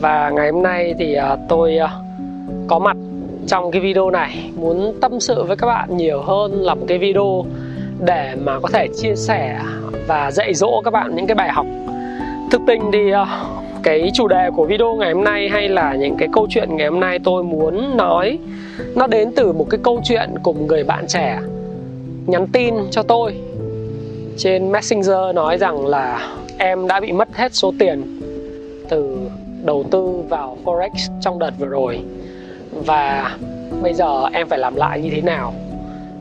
Và ngày hôm nay thì à, tôi à, có mặt trong cái video này. Muốn tâm sự với các bạn nhiều hơn là một cái video để mà có thể chia sẻ và dạy dỗ các bạn những cái bài học. Thực tình thì à, cái chủ đề của video ngày hôm nay hay là những cái câu chuyện ngày hôm nay tôi muốn nói, nó đến từ một cái câu chuyện của một người bạn trẻ nhắn tin cho tôi. Trên messenger nói rằng là, em đã bị mất hết số tiền từ đầu tư vào forex trong đợt vừa rồi. Và bây giờ em phải làm lại như thế nào?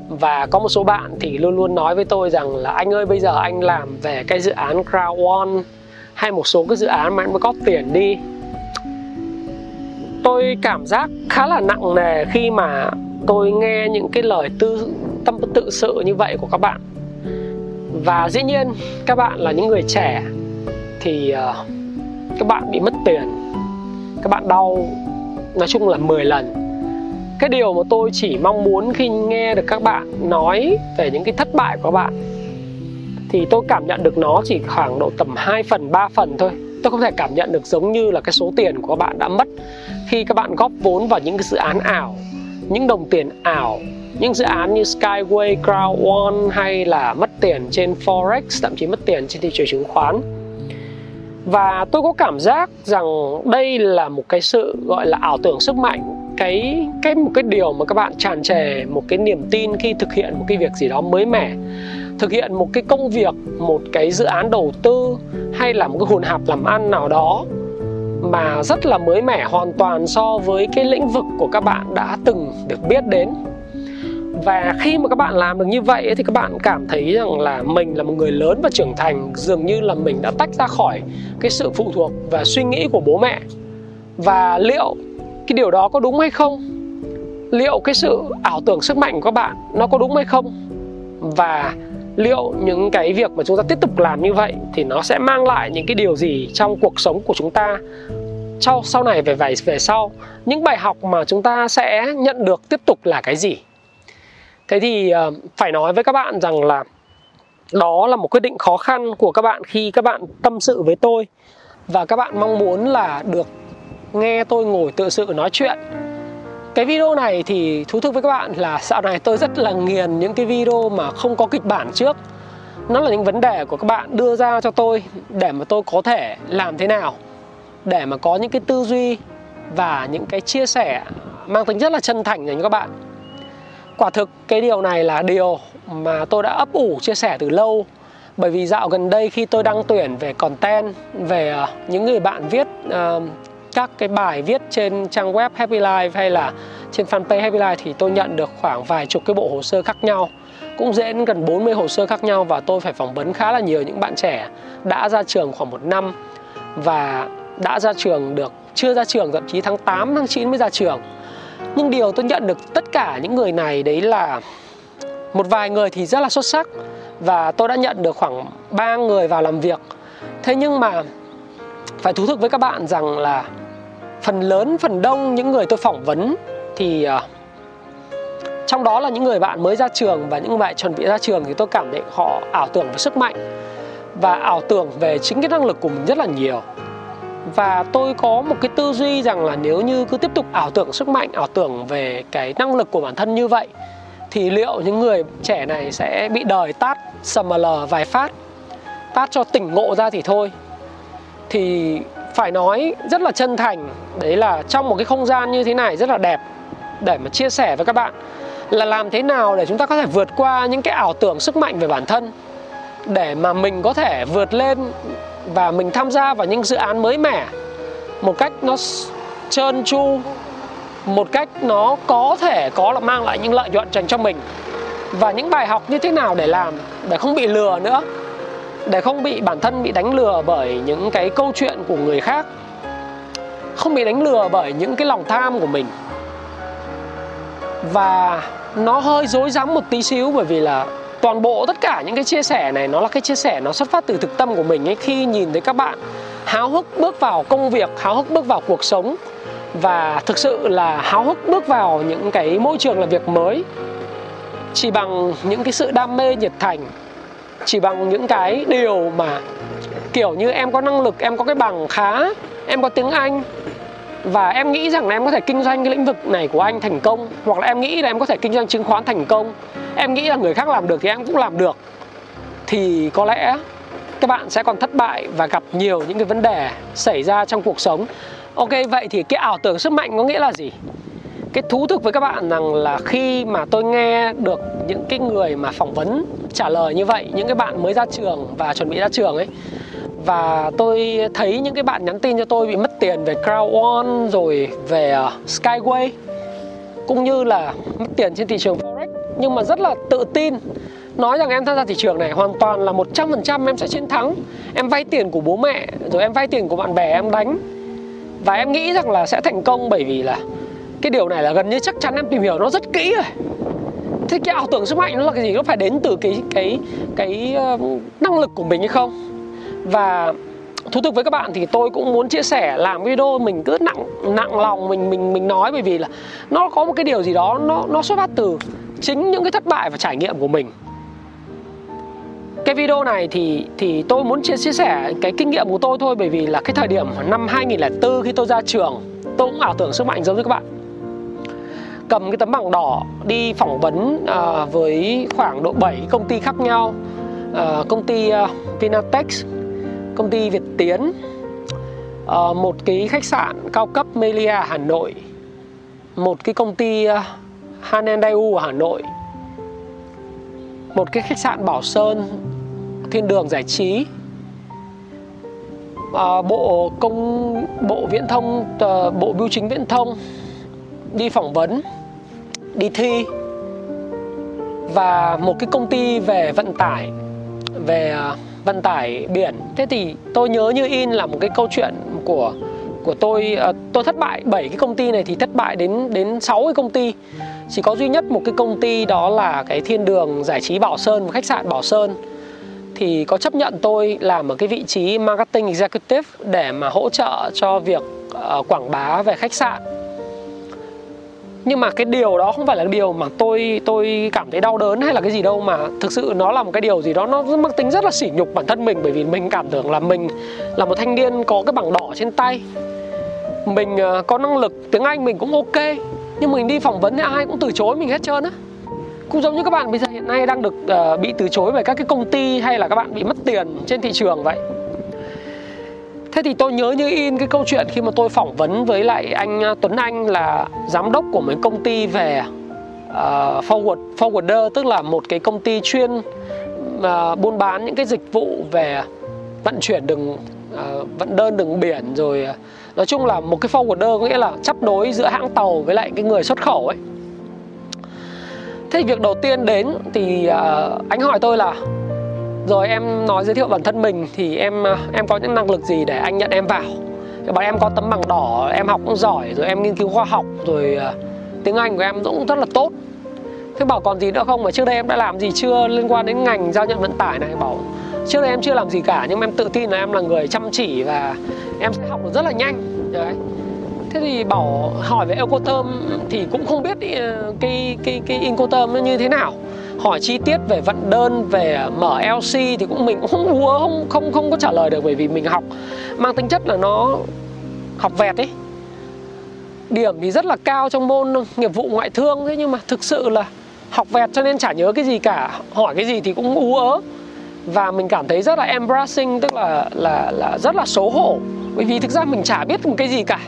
Và có một số bạn thì luôn luôn nói với tôi rằng là anh ơi bây giờ anh làm về cái dự án crowd one hay một số cái dự án mà anh mới có tiền đi. Tôi cảm giác khá là nặng nề khi mà tôi nghe những cái lời tư tâm tự sự như vậy của các bạn. Và dĩ nhiên các bạn là những người trẻ thì uh, các bạn bị mất tiền các bạn đau nói chung là 10 lần. Cái điều mà tôi chỉ mong muốn khi nghe được các bạn nói về những cái thất bại của bạn thì tôi cảm nhận được nó chỉ khoảng độ tầm 2 phần 3 phần thôi. Tôi không thể cảm nhận được giống như là cái số tiền của các bạn đã mất khi các bạn góp vốn vào những cái dự án ảo những đồng tiền ảo những dự án như Skyway, Crown One hay là mất tiền trên Forex, thậm chí mất tiền trên thị trường chứng khoán và tôi có cảm giác rằng đây là một cái sự gọi là ảo tưởng sức mạnh, cái cái một cái điều mà các bạn tràn trề, một cái niềm tin khi thực hiện một cái việc gì đó mới mẻ. Thực hiện một cái công việc, một cái dự án đầu tư hay là một cái hồn hạp làm ăn nào đó mà rất là mới mẻ hoàn toàn so với cái lĩnh vực của các bạn đã từng được biết đến và khi mà các bạn làm được như vậy thì các bạn cảm thấy rằng là mình là một người lớn và trưởng thành, dường như là mình đã tách ra khỏi cái sự phụ thuộc và suy nghĩ của bố mẹ. Và liệu cái điều đó có đúng hay không? Liệu cái sự ảo tưởng sức mạnh của các bạn nó có đúng hay không? Và liệu những cái việc mà chúng ta tiếp tục làm như vậy thì nó sẽ mang lại những cái điều gì trong cuộc sống của chúng ta sau sau này, về về về sau? Những bài học mà chúng ta sẽ nhận được tiếp tục là cái gì? Thế thì uh, phải nói với các bạn rằng là đó là một quyết định khó khăn của các bạn khi các bạn tâm sự với tôi. Và các bạn mong muốn là được nghe tôi ngồi tự sự nói chuyện. Cái video này thì thú thực với các bạn là dạo này tôi rất là nghiền những cái video mà không có kịch bản trước. Nó là những vấn đề của các bạn đưa ra cho tôi để mà tôi có thể làm thế nào để mà có những cái tư duy và những cái chia sẻ mang tính rất là chân thành dành cho các bạn quả thực cái điều này là điều mà tôi đã ấp ủ chia sẻ từ lâu. Bởi vì dạo gần đây khi tôi đăng tuyển về content về ờ, những người bạn viết uh, các cái bài viết trên trang web Happy Life hay là trên fanpage Happy Life thì tôi nhận được khoảng vài chục cái bộ hồ sơ khác nhau. Cũng dễ đến gần 40 hồ sơ khác nhau và tôi phải phỏng vấn khá là nhiều những bạn trẻ đã ra trường khoảng một năm và đã ra trường được chưa ra trường thậm chí tháng 8 tháng 9 mới ra trường nhưng điều tôi nhận được tất cả những người này đấy là một vài người thì rất là xuất sắc. Và tôi đã nhận được khoảng 3 người vào làm việc. Thế nhưng mà phải thú thực với các bạn rằng là phần lớn phần đông những người tôi phỏng vấn thì uh, trong đó là những người bạn mới ra trường và những bạn chuẩn bị ra trường thì tôi cảm thấy họ ảo tưởng về sức mạnh và ảo tưởng về chính cái năng lực của mình rất là nhiều và tôi có một cái tư duy rằng là nếu như cứ tiếp tục ảo tưởng sức mạnh, ảo tưởng về cái năng lực của bản thân như vậy, thì liệu những người trẻ này sẽ bị đời tát sầm lờ vài phát, tát cho tỉnh ngộ ra thì thôi. Thì phải nói rất là chân thành, đấy là trong một cái không gian như thế này rất là đẹp để mà chia sẻ với các bạn là làm thế nào để chúng ta có thể vượt qua những cái ảo tưởng sức mạnh về bản thân để mà mình có thể vượt lên và mình tham gia vào những dự án mới mẻ một cách nó trơn tru, một cách nó có thể có là mang lại những lợi nhuận dành cho mình. Và những bài học như thế nào để làm để không bị lừa nữa, để không bị bản thân bị đánh lừa bởi những cái câu chuyện của người khác, không bị đánh lừa bởi những cái lòng tham của mình. Và nó hơi dối rắm một tí xíu bởi vì là toàn bộ tất cả những cái chia sẻ này, nó là cái chia sẻ nó xuất phát từ thực tâm của mình ấy, khi nhìn thấy các bạn háo hức bước vào công việc, háo hức bước vào cuộc sống và thực sự là háo hức bước vào những cái môi trường làm việc mới. Chỉ bằng những cái sự đam mê nhiệt thành, chỉ bằng những cái điều mà kiểu như em có năng lực, em có cái bằng khá, em có tiếng anh và em nghĩ rằng là em có thể kinh doanh cái lĩnh vực này của anh thành công, hoặc là em nghĩ là em có thể kinh doanh chứng khoán thành công. Em nghĩ là người khác làm được thì em cũng làm được. Thì có lẽ các bạn sẽ còn thất bại và gặp nhiều những cái vấn đề xảy ra trong cuộc sống. Ok, vậy thì cái ảo tưởng sức mạnh có nghĩa là gì? Cái thú thực với các bạn rằng là khi mà tôi nghe được những cái người mà phỏng vấn trả lời như vậy, những cái bạn mới ra trường và chuẩn bị ra trường ấy và tôi thấy những cái bạn nhắn tin cho tôi bị mất tiền về Crown One rồi về ờ, Skyway cũng như là mất tiền trên thị trường Forex. Nhưng mà rất là tự tin. Nói rằng em tham gia thị trường này hoàn toàn là 100% em sẽ chiến thắng. Em vay tiền của bố mẹ rồi em vay tiền của bạn bè em đánh. Và em nghĩ rằng là sẽ thành công bởi vì là cái điều này là gần như chắc chắn em tìm hiểu nó rất kỹ rồi. Thế cái ảo tưởng sức mạnh nó là cái gì? Nó phải đến từ cái cái cái uh, năng lực của mình hay không? Và thú thực với các bạn thì tôi cũng muốn chia sẻ làm video mình cứ nặng nặng lòng mình mình mình nói bởi vì là nó có một cái điều gì đó nó nó xuất phát từ chính những cái thất bại và trải nghiệm của mình. Cái video này thì thì tôi muốn chia, chia sẻ cái kinh nghiệm của tôi thôi bởi vì là cái thời điểm năm 2004 khi tôi ra trường tôi cũng ảo tưởng sức mạnh giống như các bạn. Cầm cái tấm bằng đỏ đi phỏng vấn uh, với khoảng độ 7 công ty khác nhau uh, công ty à, uh, Vinatex công ty Việt Tiến uh, một cái khách sạn cao cấp Melia Hà Nội một cái công ty ờ, uh, Hanendayu ở Hà Nội một cái khách sạn Bảo Sơn Thiên Đường Giải Trí ờ, bộ công bộ viễn thông bộ bưu chính viễn thông đi phỏng vấn đi thi và một cái công ty về vận tải về uh, vận tải biển. Thế thì tôi nhớ như in là một cái câu chuyện của của tôi uh, tôi thất bại 7 cái công ty này thì thất bại đến đến 6 cái công ty. Chỉ có duy nhất một cái công ty đó là cái thiên đường giải trí Bảo Sơn một khách sạn Bảo Sơn. Thì có chấp nhận tôi làm ở cái vị trí marketing executive để mà hỗ trợ cho việc uh, quảng bá về khách sạn nhưng mà cái điều đó không phải là điều mà tôi tôi cảm thấy đau đớn hay là cái gì đâu mà thực sự nó là một cái điều gì đó nó mang tính rất là sỉ nhục bản thân mình. Bởi vì mình cảm tưởng là mình là một thanh niên có cái bằng đỏ trên tay. Mình ờ, có năng lực tiếng anh mình cũng ok nhưng mình đi phỏng vấn thì ai cũng từ chối mình hết trơn á. Cũng giống như các bạn bây giờ hiện nay đang được uh, bị từ chối bởi các cái công ty hay là các bạn bị mất tiền trên thị trường vậy. Thế thì tôi nhớ như in cái câu chuyện khi mà tôi phỏng vấn với lại anh à, Tuấn Anh là giám đốc của một công ty về uh, forward forwarder tức là một cái công ty chuyên uh, buôn bán những cái dịch vụ về vận chuyển đường uh, vận đơn đường biển rồi nói chung là một cái forwarder có nghĩa là chấp nối giữa hãng tàu với lại cái người xuất khẩu ấy. Thế thì việc đầu tiên đến thì uh, anh hỏi tôi là rồi em nói giới thiệu bản thân mình thì em à, em có những năng lực gì để anh nhận em vào? Thì bảo em có tấm bằng đỏ, em học cũng giỏi, rồi em nghiên cứu khoa học, rồi à, tiếng anh của em cũng rất là tốt. Thế bảo còn gì nữa không? Mà trước đây em đã làm gì chưa liên quan đến ngành giao nhận vận tải này? Bảo, trước đây em chưa làm gì cả, nhưng em tự tin là em là người chăm chỉ và em sẽ học được rất là nhanh. Đấy. Thế thì bảo hỏi về Ecoterm thì cũng không biết cái cái cái cái Incoterm nó như thế nào hỏi chi tiết về vận đơn, về mở LC thì cũng mình cũng không ua không không không có trả lời được bởi vì mình học mang tính chất là nó học vẹt ấy. Điểm thì rất là cao trong môn nghiệp vụ ngoại thương thế nhưng mà thực sự là học vẹt cho nên chả nhớ cái gì cả. Hỏi cái gì thì cũng ú ớ và mình cảm thấy rất là embarrassing, tức là là là rất là xấu hổ. Bởi vì thực ra mình chả biết một cái gì cả.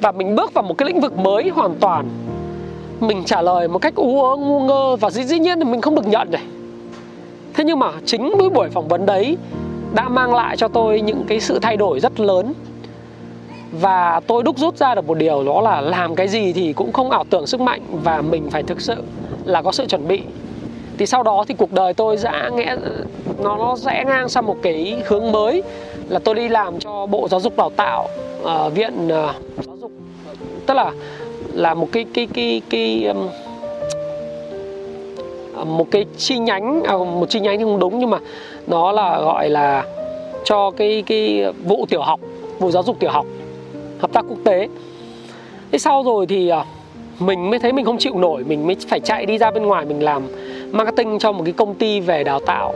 Và mình bước vào một cái lĩnh vực mới hoàn toàn mình trả lời một cách ú ớ ngu ngơ và dĩ, dĩ nhiên thì mình không được nhận này thế nhưng mà chính với buổi phỏng vấn đấy đã mang lại cho tôi những cái sự thay đổi rất lớn. Và tôi đúc rút ra được một điều đó là làm cái gì thì cũng không ảo tưởng sức mạnh và mình phải thực sự là có sự chuẩn bị. Thì sau đó thì cuộc đời tôi đã nghe nó nó rẽ ngang sang một cái hướng mới là tôi đi làm cho bộ giáo dục đào tạo uh, viện uh, giáo dục tức là là một cái cái cái cái um, một cái chi nhánh à, một chi nhánh thì không đúng nhưng mà nó là gọi là cho cái cái vụ tiểu học vụ giáo dục tiểu học hợp tác quốc tế. Thế sau rồi thì à, mình mới thấy mình không chịu nổi mình mới phải chạy đi ra bên ngoài mình làm marketing cho một cái công ty về đào tạo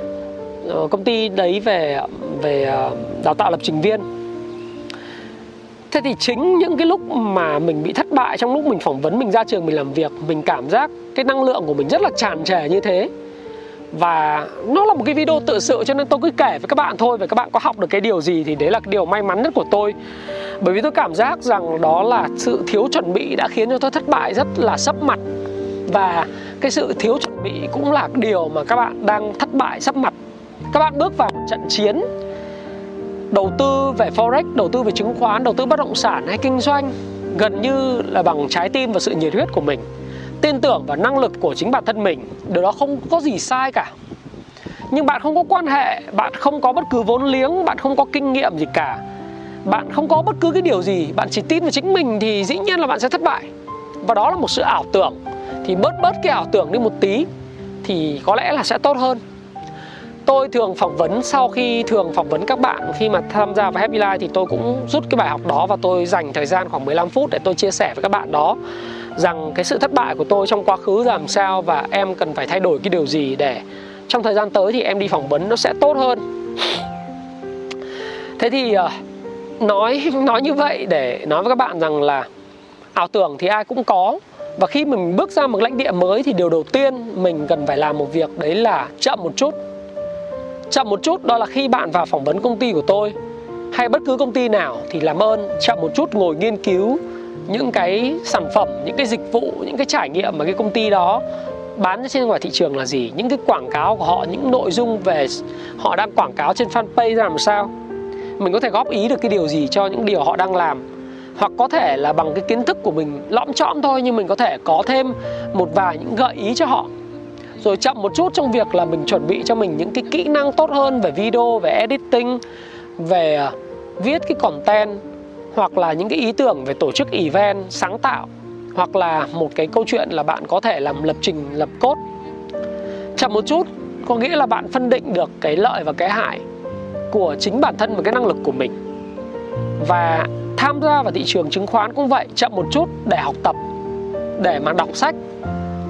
ờ, công ty đấy về về ờ, đào tạo lập trình viên thế thì chính những cái lúc mà mình bị thất bại trong lúc mình phỏng vấn, mình ra trường, mình làm việc, mình cảm giác cái năng lượng của mình rất là tràn trề như thế. Và nó là một cái video tự sự cho nên tôi cứ kể với các bạn thôi, và các bạn có học được cái điều gì thì đấy là cái điều may mắn nhất của tôi. Bởi vì tôi cảm giác rằng đó là sự thiếu chuẩn bị đã khiến cho tôi thất bại rất là sấp mặt. Và cái sự thiếu chuẩn bị cũng là điều mà các bạn đang thất bại sấp mặt. Các bạn bước vào một trận chiến đầu tư về forex, đầu tư về chứng khoán, đầu tư bất động sản hay kinh doanh gần như là bằng trái tim và sự nhiệt huyết của mình. Tin tưởng vào năng lực của chính bản thân mình, điều đó không có gì sai cả. Nhưng bạn không có quan hệ, bạn không có bất cứ vốn liếng, bạn không có kinh nghiệm gì cả. Bạn không có bất cứ cái điều gì, bạn chỉ tin vào chính mình thì dĩ nhiên là bạn sẽ thất bại. Và đó là một sự ảo tưởng. Thì bớt bớt cái ảo tưởng đi một tí thì có lẽ là sẽ tốt hơn tôi thường phỏng vấn sau khi thường phỏng vấn các bạn. Khi mà tham gia vào Happy Life thì tôi cũng rút cái bài học đó và tôi dành thời gian khoảng 15 phút để tôi chia sẻ với các bạn đó rằng cái sự thất bại của tôi trong quá khứ làm sao và em cần phải thay đổi cái điều gì để trong thời gian tới thì em đi phỏng vấn nó sẽ tốt hơn. Thế thì ờ, nói nói như vậy để nói với các bạn rằng là ảo tưởng thì ai cũng có và khi mình bước ra một lãnh địa mới thì điều đầu tiên mình cần phải làm một việc đấy là chậm một chút chậm một chút, đó là khi bạn vào phỏng vấn công ty của tôi. Hay bất cứ công ty nào thì làm ơn, chậm một chút ngồi nghiên cứu những cái sản phẩm, những cái dịch vụ, những cái trải nghiệm mà cái công ty đó. Bán trên ngoài thị trường là gì? Những cái quảng cáo của họ, những nội dung về họ đang quảng cáo trên fanpage ra làm sao? Mình có thể góp ý được cái điều gì cho những điều họ đang làm? Hoặc có thể là bằng cái kiến thức của mình lõm chõm thôi, nhưng mình có thể có thêm một vài những gợi ý cho họ rồi chậm một chút trong việc là mình chuẩn bị cho mình những cái kỹ năng tốt hơn về video, về editing, về à, viết cái content, hoặc là những cái ý tưởng về tổ chức event sáng tạo, hoặc là một cái câu chuyện là bạn có thể làm lập trình, lập code. Chậm một chút có nghĩa là bạn phân định được cái lợi và cái hại của chính bản thân và cái năng lực của mình. Và tham gia vào thị trường chứng khoán cũng vậy, chậm một chút để học tập, để mà đọc sách,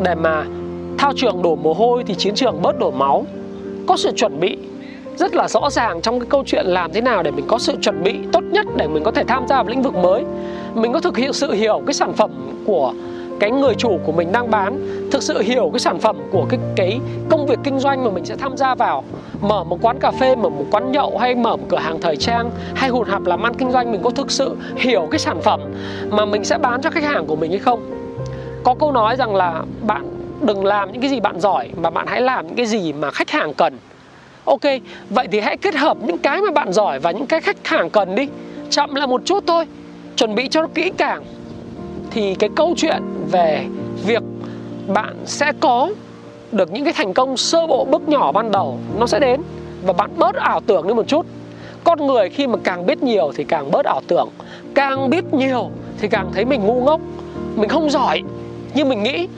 để mà thao trường đổ mồ hôi thì chiến trường bớt đổ máu. Có sự chuẩn bị rất là rõ ràng trong cái câu chuyện làm thế nào để mình có sự chuẩn bị tốt nhất để mình có thể tham gia vào lĩnh vực mới. Mình có thực hiện sự hiểu cái sản phẩm của cái người chủ của mình đang bán, thực sự hiểu cái sản phẩm của cái cái công việc kinh doanh mà mình sẽ tham gia vào. Mở một quán cà phê, mở một quán nhậu hay mở một cửa hàng thời trang hay hụt hạp làm ăn kinh doanh, mình có thực sự hiểu cái sản phẩm mà mình sẽ bán cho khách hàng của mình hay không? Có câu nói rằng là bạn đừng làm những cái gì bạn giỏi mà bạn hãy làm những cái gì mà khách hàng cần. Ok, vậy thì hãy kết hợp những cái mà bạn giỏi và những cái khách hàng cần đi. Chậm là một chút thôi, chuẩn bị cho nó kỹ càng. Thì cái câu chuyện về việc bạn sẽ có được những cái thành công sơ bộ bước nhỏ ban đầu, nó sẽ đến. Và bạn bớt ảo tưởng đi một chút. Con người khi mà càng biết nhiều thì càng bớt ảo tưởng. Càng biết nhiều thì càng thấy mình ngu ngốc. Mình không giỏi như mình nghĩ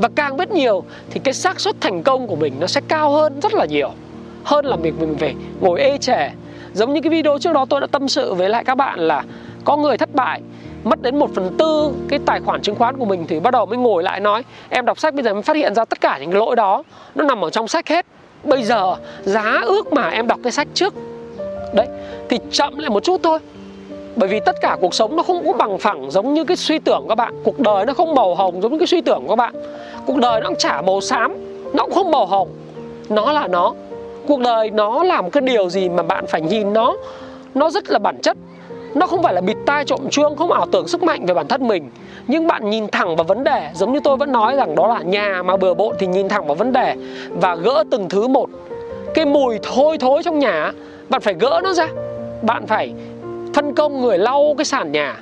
và càng biết nhiều thì cái xác suất thành công của mình nó sẽ cao hơn rất là nhiều, hơn là mình mình phải ngồi ê chề. Giống như cái video trước đó tôi đã tâm sự với lại các bạn là có người thất bại, mất đến 1 phần tư cái tài khoản chứng khoán của mình thì bắt đầu mới ngồi lại nói, em đọc sách bây giờ mới phát hiện ra tất cả những cái lỗi đó, nó nằm ở trong sách hết. Bây giờ giá ước mà em đọc cái sách trước. Đấy, thì chậm lại một chút thôi. Bởi vì tất cả cuộc sống nó không có bằng phẳng giống như cái suy tưởng của các bạn. Cuộc đời nó không màu hồng giống như cái suy tưởng của các bạn cuộc đời nó cũng chả màu xám, nó cũng không màu hồng. Nó là nó. Cuộc đời nó làm cái điều gì mà bạn phải nhìn nó. Nó rất là bản chất. Nó không phải là bịt tai trộm chuông, không ảo tưởng sức mạnh về bản thân mình. Nhưng bạn nhìn thẳng vào vấn đề. Giống như tôi vẫn nói rằng đó là nhà mà bừa bộn thì nhìn thẳng vào vấn đề và gỡ từng thứ một. Cái mùi thôi thối trong nhà, bạn phải gỡ nó ra. Bạn phải phân công người lau cái sàn nhà.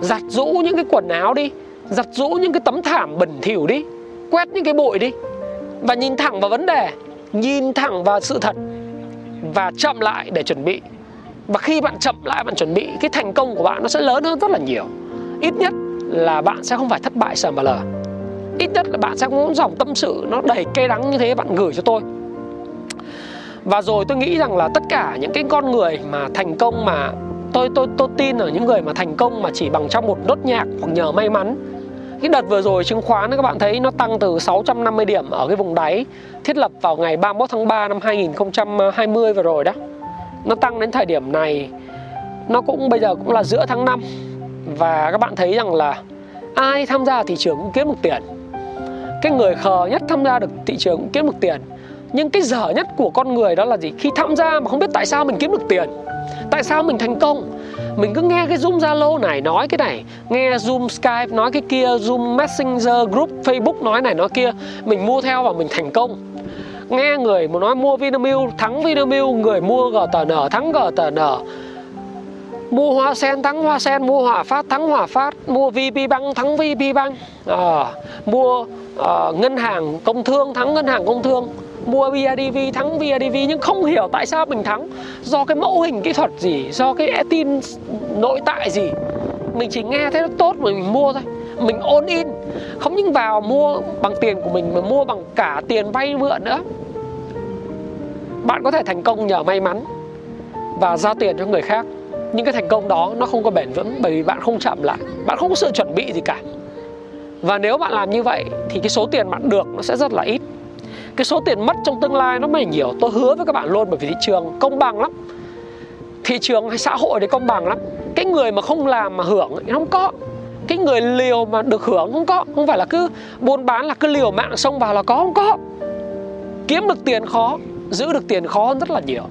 Giặt rũ những cái quần áo đi. Giặt rũ những cái tấm thảm bẩn thỉu đi quét những cái bụi đi và nhìn thẳng vào vấn đề, nhìn thẳng vào sự thật và chậm lại để chuẩn bị. Và khi bạn chậm lại, bạn chuẩn bị, cái thành công của bạn nó sẽ lớn hơn rất là nhiều. Ít nhất là bạn sẽ không phải thất bại sờm và lờ. Ít nhất là bạn sẽ có dòng tâm sự nó đầy cay đắng như thế bạn gửi cho tôi. Và rồi tôi nghĩ rằng là tất cả những cái con người mà thành công mà, tôi tôi tôi tin ở những người mà thành công mà chỉ bằng trong một nốt nhạc hoặc nhờ may mắn cái đợt vừa rồi chứng khoán các bạn thấy nó tăng từ 650 điểm ở cái vùng đáy, thiết lập vào ngày 31 tháng 3 năm 2020 vừa rồi đó. Nó tăng đến thời điểm này, nó cũng bây giờ cũng là giữa tháng 5 và các bạn thấy rằng là ai tham gia thị trường cũng kiếm được tiền. Cái người khờ nhất tham gia được thị trường cũng kiếm được tiền. Nhưng cái dở nhất của con người đó là gì? Khi tham gia mà không biết tại sao mình kiếm được tiền, tại sao mình thành công mình cứ nghe cái zoom zalo này nói cái này nghe zoom skype nói cái kia zoom messenger group facebook nói này nói kia mình mua theo và mình thành công. Nghe người mà nói mua Vinamilk thắng Vinamilk người mua GTN thắng GTN mua hoa sen thắng hoa sen mua hòa phát thắng hòa phát mua vp bank thắng vp bank. À, mua à, ngân hàng công thương thắng ngân hàng công thương mua BIDV thắng BIDV nhưng không hiểu tại sao mình thắng. Do cái mẫu hình kỹ thuật gì, do cái tin nội tại gì. Mình chỉ nghe thấy nó tốt mà mình mua thôi. Mình ôn in. Không những vào mua bằng tiền của mình mà mua bằng cả tiền vay mượn nữa. Bạn có thể thành công nhờ may mắn và giao tiền cho người khác. Nhưng cái thành công đó nó không có bền vững bởi vì bạn không chậm lại. Bạn không có sự chuẩn bị gì cả. Và nếu bạn làm như vậy thì cái số tiền bạn được nó sẽ rất là ít cái số tiền mất trong tương lai nó mới nhiều. Tôi hứa với các bạn luôn, bởi vì thị trường công bằng lắm. Thị trường hay xã hội đấy công bằng lắm. Cái người mà không làm mà hưởng nó không có. Cái người liều mà được hưởng không có. Không phải là cứ buôn bán là cứ liều mạng xông vào là có, không có. Kiếm được tiền khó, giữ được tiền khó hơn rất là nhiều.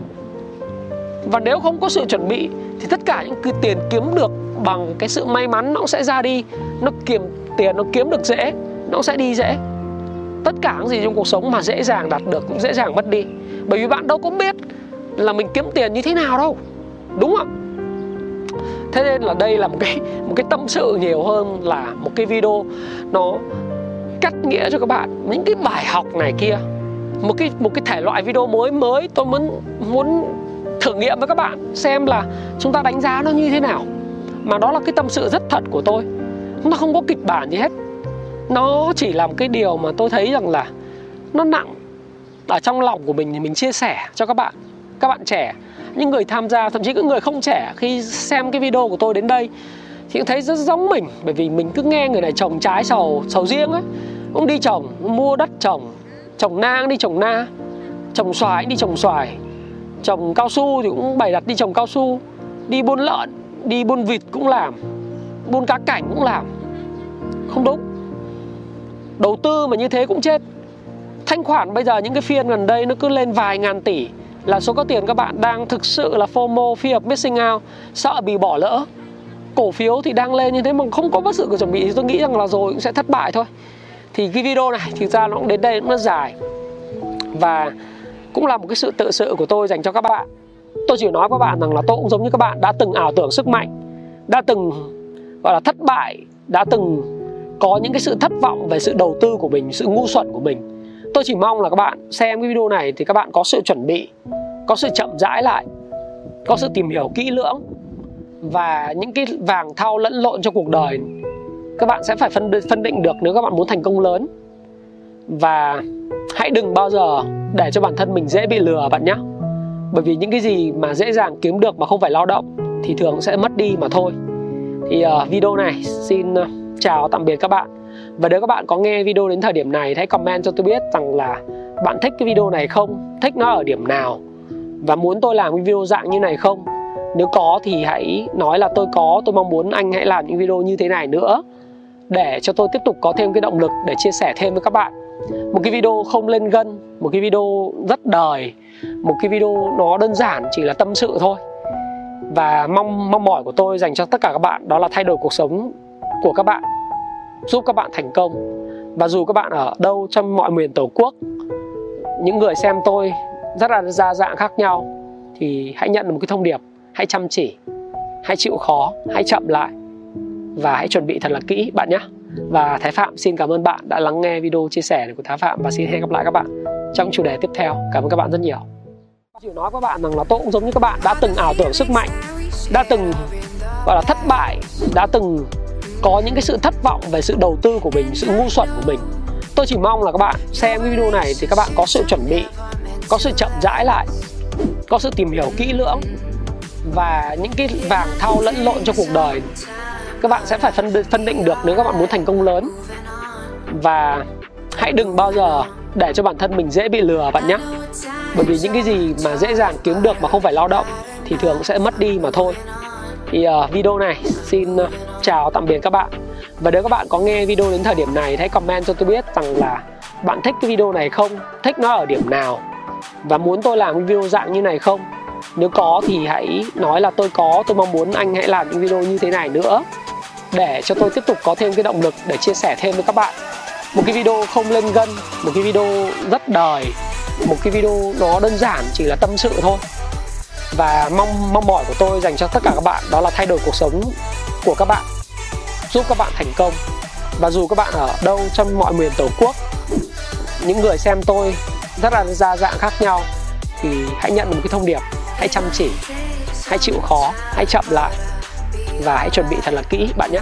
Và nếu không có sự chuẩn bị thì tất cả những cái tiền kiếm được bằng cái sự may mắn nó sẽ ra đi. Nó kiếm tiền, nó kiếm được dễ, nó sẽ đi dễ tất cả những gì trong cuộc sống mà dễ dàng đạt được cũng dễ dàng mất đi. Bởi vì bạn đâu có biết là mình kiếm tiền như thế nào đâu. Đúng không? Thế nên là đây là một cái một cái tâm sự nhiều hơn là một cái video nó cắt nghĩa cho các bạn những cái bài học này kia. Một cái một cái thể loại video mới mới tôi muốn muốn thử nghiệm với các bạn xem là chúng ta đánh giá nó như thế nào. Mà đó là cái tâm sự rất thật của tôi. Nó không có kịch bản gì hết nó chỉ là một cái điều mà tôi thấy rằng là nó nặng. Ở trong lòng của mình thì mình chia sẻ cho các bạn các bạn trẻ. Những người tham gia, thậm chí những người không trẻ khi xem cái video của tôi đến đây thì cũng thấy rất giống mình. Bởi vì mình cứ nghe người này trồng trái sầu sầu riêng ấy. Cũng đi trồng mua đất trồng trồng na đi trồng na. Trồng xoài đi trồng xoài. Trồng cao su thì cũng bày đặt đi trồng cao su. Đi buôn lợn, đi buôn vịt cũng làm. Buôn cá cảnh cũng làm. Không đúng đầu tư mà như thế cũng chết. Thanh khoản bây giờ những cái phiên gần đây nó cứ lên vài ngàn tỷ. Là số có tiền các bạn đang thực sự là FOMO, fear of missing out, sợ bị bỏ lỡ. Cổ phiếu thì đang lên như thế mà không có bất sự của chuẩn bị thì tôi nghĩ rằng là rồi cũng sẽ thất bại thôi. Thì cái video này thực ra nó cũng đến đây cũng rất dài. Và cũng là một cái sự tự sự của tôi dành cho các bạn. Tôi chỉ nói với các bạn rằng là tôi cũng giống như các bạn, đã từng ảo tưởng sức mạnh, đã từng, gọi là thất bại, đã từng có những cái sự thất vọng về sự đầu tư của mình sự ngu xuẩn của mình. Tôi chỉ mong là các bạn xem cái video này thì các bạn có sự chuẩn bị có sự chậm rãi lại có sự tìm hiểu kỹ lưỡng và những cái vàng thau lẫn lộn trong cuộc đời. Các bạn sẽ phải phân phân định được nếu các bạn muốn thành công lớn. Và hãy đừng bao giờ để cho bản thân mình dễ bị lừa bạn nhé. Bởi vì những cái gì mà dễ dàng kiếm được mà không phải lao động thì thường sẽ mất đi mà thôi. Thì uh, video này xin uh, chào tạm biệt các bạn. Và nếu các bạn có nghe video đến thời điểm này hãy comment cho tôi biết rằng là bạn thích cái video này không? Thích nó ở điểm nào? Và muốn tôi làm cái video dạng như này không? Nếu có thì hãy nói là tôi có, tôi mong muốn anh hãy làm những video như thế này nữa. Để cho tôi tiếp tục có thêm cái động lực để chia sẻ thêm với các bạn. Một cái video không lên gân, một cái video rất đời, một cái video nó đơn giản chỉ là tâm sự thôi. Và mong mong mỏi của tôi dành cho tất cả các bạn đó là thay đổi cuộc sống của các bạn. Giúp các bạn thành công. Và dù các bạn ở đâu trong mọi miền tổ quốc, những người xem tôi rất là đa dạng khác nhau, thì hãy nhận được một cái thông điệp. Hãy chăm chỉ, hãy chịu khó, hãy chậm lại. Và hãy chuẩn bị thật là kỹ, bạn nhé. Và Thái Phạm xin cảm ơn bạn đã lắng nghe video chia sẻ của Thái Phạm và xin hẹn gặp lại các bạn trong chủ đề tiếp theo. Cảm ơn các bạn rất nhiều. Chỉ nói với các bạn rằng là tôi cũng giống như các bạn đã từng ảo tưởng sức mạnh, đã từng, gọi là thất bại, đã từng có những cái sự thất vọng về sự đầu tư của mình sự ngu xuẩn của mình. Tôi chỉ mong là các bạn xem cái video này thì các bạn có sự chuẩn bị có sự chậm rãi lại có sự tìm hiểu kỹ lưỡng và những cái vàng thau lẫn lộn trong cuộc đời. Các bạn sẽ phải phân phân định được nếu các bạn muốn thành công lớn. Và hãy đừng bao giờ để cho bản thân mình dễ bị lừa bạn nhé. Bởi vì những cái gì mà dễ dàng kiếm được mà không phải lao động thì thường sẽ mất đi mà thôi. Thì uh, video này xin uh, chào tạm biệt các bạn. Và nếu các bạn có nghe video đến thời điểm này, hãy comment cho tôi biết rằng là bạn thích cái video này không? Thích nó ở điểm nào? Và muốn tôi làm video dạng như này không? Nếu có thì hãy nói là tôi có, tôi mong muốn anh hãy làm những video như thế này nữa. Để cho tôi tiếp tục có thêm cái động lực để chia sẻ thêm với các bạn. Một cái video không lên gân, một cái video rất đời, một cái video nó đơn giản chỉ là tâm sự thôi. Và mong mong mỏi của tôi dành cho tất cả các bạn đó là thay đổi cuộc sống của các bạn. Giúp các bạn thành công. Và dù các bạn ở đâu trong mọi miền tổ quốc, những người xem tôi rất là đa dạng khác nhau, thì hãy nhận một cái thông điệp. Hãy chăm chỉ, hãy chịu khó, hãy chậm lại và hãy chuẩn bị thật là kỹ, bạn nhé.